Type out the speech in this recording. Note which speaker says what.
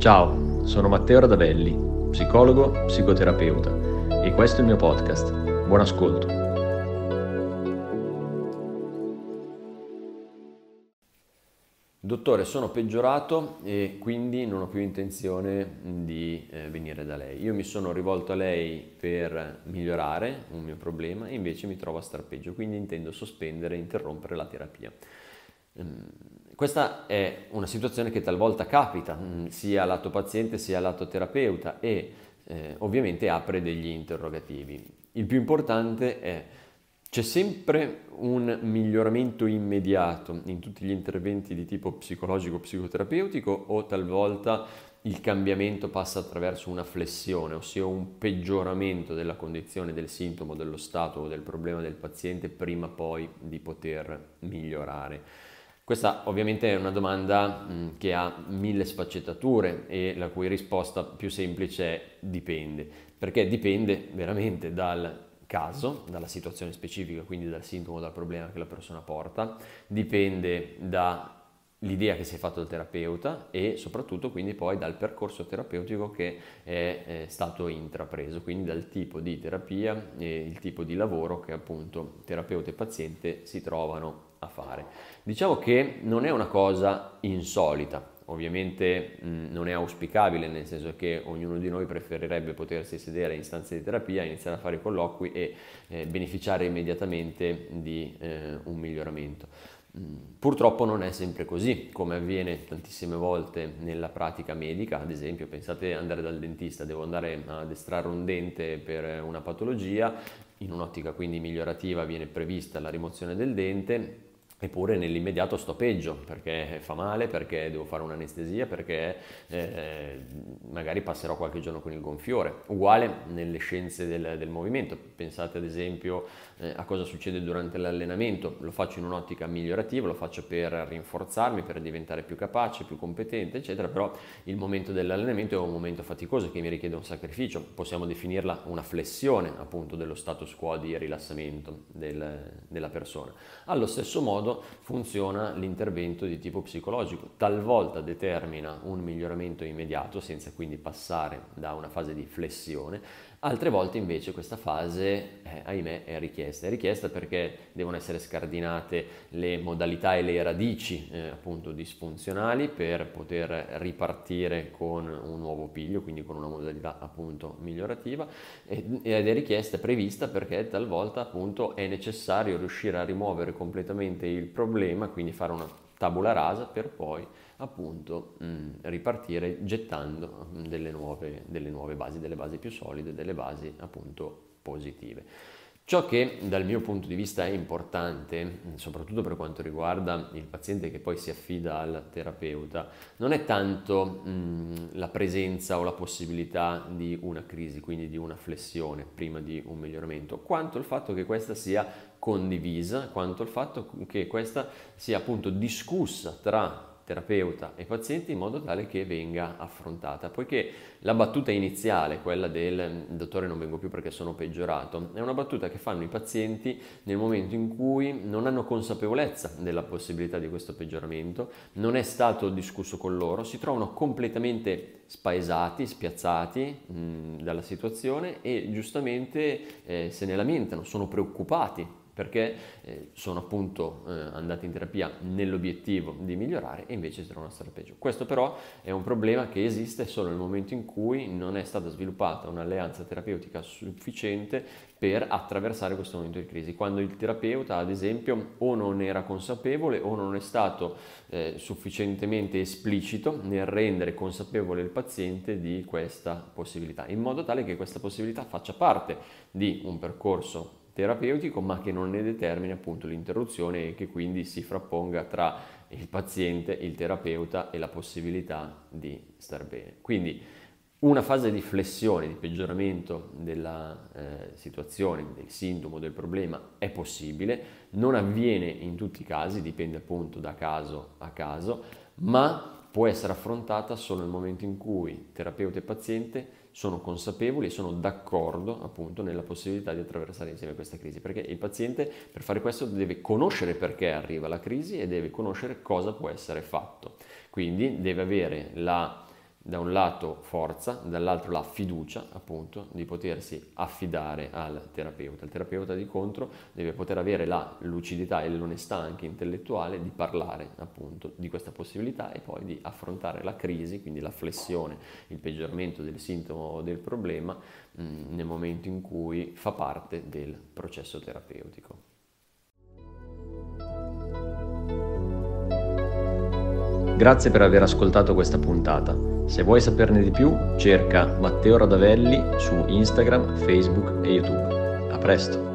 Speaker 1: Ciao, sono Matteo Radavelli, psicologo, psicoterapeuta e questo è il mio podcast. Buon ascolto. Dottore, sono peggiorato e quindi non ho più intenzione di eh, venire da lei. Io mi sono rivolto a lei per migliorare un mio problema e invece mi trovo a star peggio, quindi intendo sospendere e interrompere la terapia. Questa è una situazione che talvolta capita mm, sia lato paziente sia lato terapeuta e eh, ovviamente apre degli interrogativi. Il più importante è c'è sempre un miglioramento immediato in tutti gli interventi di tipo psicologico-psicoterapeutico o talvolta il cambiamento passa attraverso una flessione, ossia un peggioramento della condizione, del sintomo, dello stato o del problema del paziente prima poi di poter migliorare. Questa ovviamente è una domanda mh, che ha mille sfaccettature e la cui risposta più semplice è dipende, perché dipende veramente dal caso, dalla situazione specifica, quindi dal sintomo, dal problema che la persona porta, dipende dall'idea che si è fatto il terapeuta e soprattutto quindi poi dal percorso terapeutico che è, è stato intrapreso, quindi dal tipo di terapia e il tipo di lavoro che appunto terapeuta e paziente si trovano a fare. Diciamo che non è una cosa insolita, ovviamente mh, non è auspicabile, nel senso che ognuno di noi preferirebbe potersi sedere in stanze di terapia, iniziare a fare colloqui e eh, beneficiare immediatamente di eh, un miglioramento. Purtroppo non è sempre così, come avviene tantissime volte nella pratica medica, ad esempio pensate andare dal dentista, devo andare ad estrarre un dente per una patologia, in un'ottica quindi migliorativa viene prevista la rimozione del dente, Eppure nell'immediato sto peggio perché fa male, perché devo fare un'anestesia, perché eh, magari passerò qualche giorno con il gonfiore. Uguale nelle scienze del, del movimento. Pensate ad esempio eh, a cosa succede durante l'allenamento. Lo faccio in un'ottica migliorativa, lo faccio per rinforzarmi, per diventare più capace, più competente, eccetera. Però il momento dell'allenamento è un momento faticoso che mi richiede un sacrificio. Possiamo definirla una flessione appunto dello status quo di rilassamento del, della persona. Allo stesso modo modo funziona l'intervento di tipo psicologico. Talvolta determina un miglioramento immediato senza quindi passare da una fase di flessione, altre volte invece questa fase, eh, ahimè, è richiesta. È richiesta perché devono essere scardinate le modalità e le radici eh, appunto disfunzionali per poter ripartire con un nuovo piglio, quindi con una modalità appunto migliorativa ed è richiesta, è prevista perché talvolta appunto è necessario riuscire a rimuovere completamente il problema, quindi fare una tabula rasa per poi appunto mh, mm, ripartire gettando mm, delle nuove, delle nuove basi, delle basi più solide, delle basi appunto positive. Ciò che dal mio punto di vista è importante, mm, soprattutto per quanto riguarda il paziente che poi si affida al terapeuta, non è tanto mh, la presenza o la possibilità di una crisi, quindi di una flessione prima di un miglioramento, quanto il fatto che questa sia condivisa, quanto il fatto che questa sia appunto discussa tra terapeuta e paziente in modo tale che venga affrontata, poiché la battuta iniziale, quella del dottore non vengo più perché sono peggiorato, è una battuta che fanno i pazienti nel momento in cui non hanno consapevolezza della possibilità di questo peggioramento, non è stato discusso con loro, si trovano completamente spaesati, spiazzati mh, dalla situazione e giustamente eh, se ne lamentano, sono preoccupati perché eh, sono appunto eh, andati in terapia nell'obiettivo di migliorare e invece si trovano a stare peggio. Questo però è un problema che esiste solo nel momento in cui non è stata sviluppata un'alleanza terapeutica sufficiente per attraversare questo momento di crisi, quando il terapeuta ad esempio o non era consapevole o non è stato eh, sufficientemente esplicito nel rendere consapevole il paziente di questa possibilità, in modo tale che questa possibilità faccia parte di un percorso terapeutico ma che non ne determini appunto l'interruzione e che quindi si frapponga tra il paziente, il terapeuta e la possibilità di star bene. Quindi una fase di flessione, di peggioramento della eh, situazione, del sintomo, del problema è possibile, non avviene in tutti i casi, dipende appunto da caso a caso, ma può essere affrontata solo nel momento in cui terapeuta e paziente sono consapevoli e sono d'accordo appunto nella possibilità di attraversare insieme questa crisi, perché il paziente per fare questo deve conoscere perché arriva la crisi e deve conoscere cosa può essere fatto. Quindi deve avere la da un lato forza, dall'altro la fiducia appunto di potersi affidare al terapeuta. Il terapeuta di contro deve poter avere la lucidità e l'onestà anche intellettuale di parlare appunto di questa possibilità e poi di affrontare la crisi, quindi la flessione, il peggioramento del sintomo o del problema mh, mm, nel momento in cui fa parte del processo terapeutico. Grazie per aver ascoltato questa puntata. Se vuoi saperne di più, cerca Matteo Radavelli su Instagram, Facebook e YouTube. A presto!